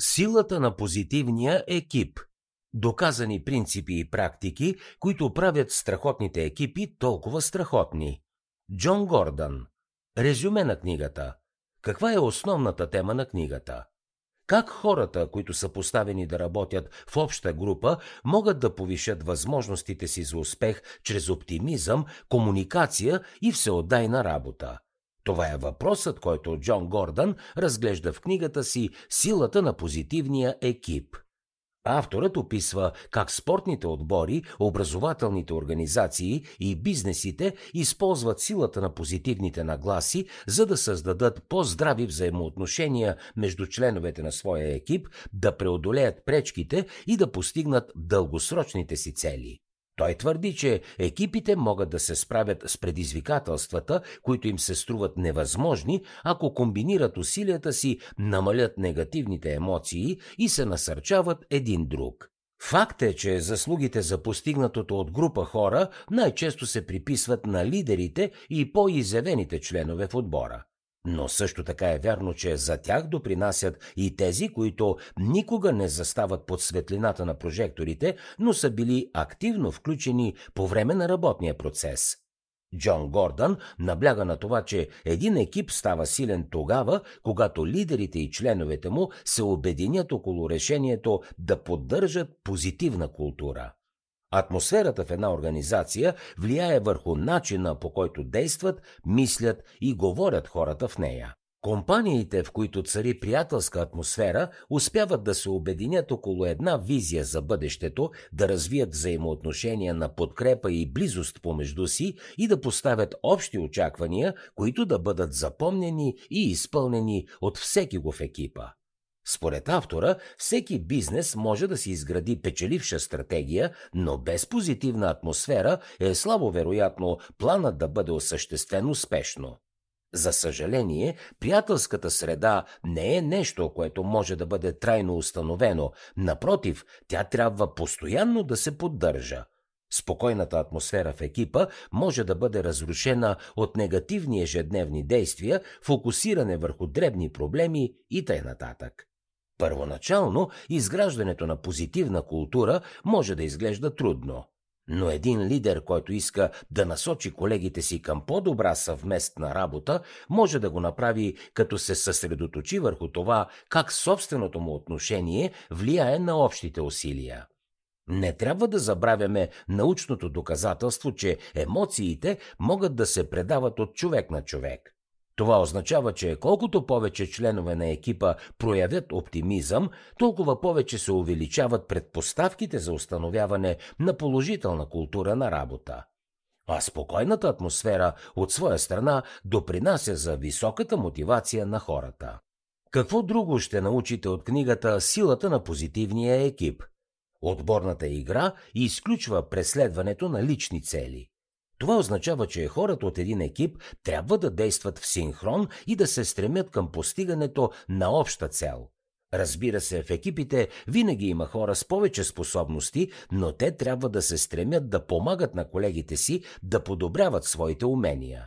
Силата на позитивния екип. Доказани принципи и практики, които правят страхотните екипи толкова страхотни. Джон Гордън. Резюме на книгата. Каква е основната тема на книгата? Как хората, които са поставени да работят в обща група, могат да повишат възможностите си за успех чрез оптимизъм, комуникация и всеотдайна работа? Това е въпросът, който Джон Гордън разглежда в книгата си Силата на позитивния екип. Авторът описва как спортните отбори, образователните организации и бизнесите използват силата на позитивните нагласи, за да създадат по-здрави взаимоотношения между членовете на своя екип, да преодолеят пречките и да постигнат дългосрочните си цели. Той твърди, че екипите могат да се справят с предизвикателствата, които им се струват невъзможни, ако комбинират усилията си, намалят негативните емоции и се насърчават един друг. Факт е, че заслугите за постигнатото от група хора най-често се приписват на лидерите и по-изявените членове в отбора. Но също така е вярно, че за тях допринасят и тези, които никога не застават под светлината на прожекторите, но са били активно включени по време на работния процес. Джон Гордън набляга на това, че един екип става силен тогава, когато лидерите и членовете му се обединят около решението да поддържат позитивна култура. Атмосферата в една организация влияе върху начина по който действат, мислят и говорят хората в нея. Компаниите, в които цари приятелска атмосфера, успяват да се обединят около една визия за бъдещето, да развият взаимоотношения на подкрепа и близост помежду си и да поставят общи очаквания, които да бъдат запомнени и изпълнени от всеки го в екипа. Според автора, всеки бизнес може да си изгради печеливша стратегия, но без позитивна атмосфера е слабо вероятно планът да бъде осъществен успешно. За съжаление, приятелската среда не е нещо, което може да бъде трайно установено. Напротив, тя трябва постоянно да се поддържа. Спокойната атмосфера в екипа може да бъде разрушена от негативни ежедневни действия, фокусиране върху дребни проблеми и т.н. Първоначално изграждането на позитивна култура може да изглежда трудно. Но един лидер, който иска да насочи колегите си към по-добра съвместна работа, може да го направи като се съсредоточи върху това как собственото му отношение влияе на общите усилия. Не трябва да забравяме научното доказателство, че емоциите могат да се предават от човек на човек. Това означава, че колкото повече членове на екипа проявят оптимизъм, толкова повече се увеличават предпоставките за установяване на положителна култура на работа. А спокойната атмосфера от своя страна допринася за високата мотивация на хората. Какво друго ще научите от книгата Силата на позитивния екип? Отборната игра изключва преследването на лични цели. Това означава, че хората от един екип трябва да действат в синхрон и да се стремят към постигането на обща цел. Разбира се, в екипите винаги има хора с повече способности, но те трябва да се стремят да помагат на колегите си да подобряват своите умения.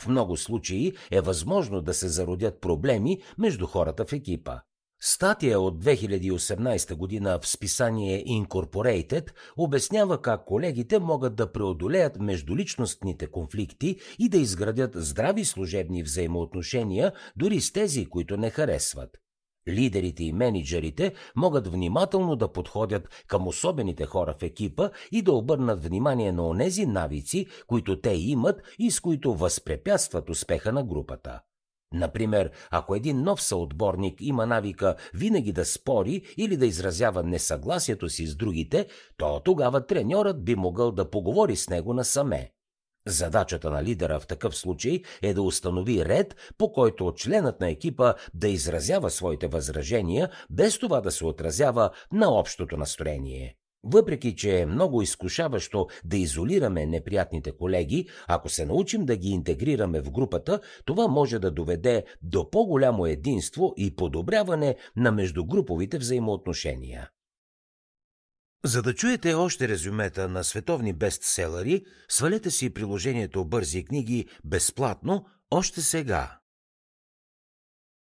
В много случаи е възможно да се зародят проблеми между хората в екипа. Статия от 2018 година в списание Incorporated обяснява как колегите могат да преодолеят междуличностните конфликти и да изградят здрави служебни взаимоотношения дори с тези, които не харесват. Лидерите и менеджерите могат внимателно да подходят към особените хора в екипа и да обърнат внимание на онези навици, които те имат и с които възпрепятстват успеха на групата. Например, ако един нов съотборник има навика винаги да спори или да изразява несъгласието си с другите, то тогава треньорът би могъл да поговори с него насаме. Задачата на лидера в такъв случай е да установи ред, по който членът на екипа да изразява своите възражения, без това да се отразява на общото настроение. Въпреки, че е много изкушаващо да изолираме неприятните колеги, ако се научим да ги интегрираме в групата, това може да доведе до по-голямо единство и подобряване на междугруповите взаимоотношения. За да чуете още резюмета на световни бестселери, свалете си приложението Бързи книги безплатно още сега.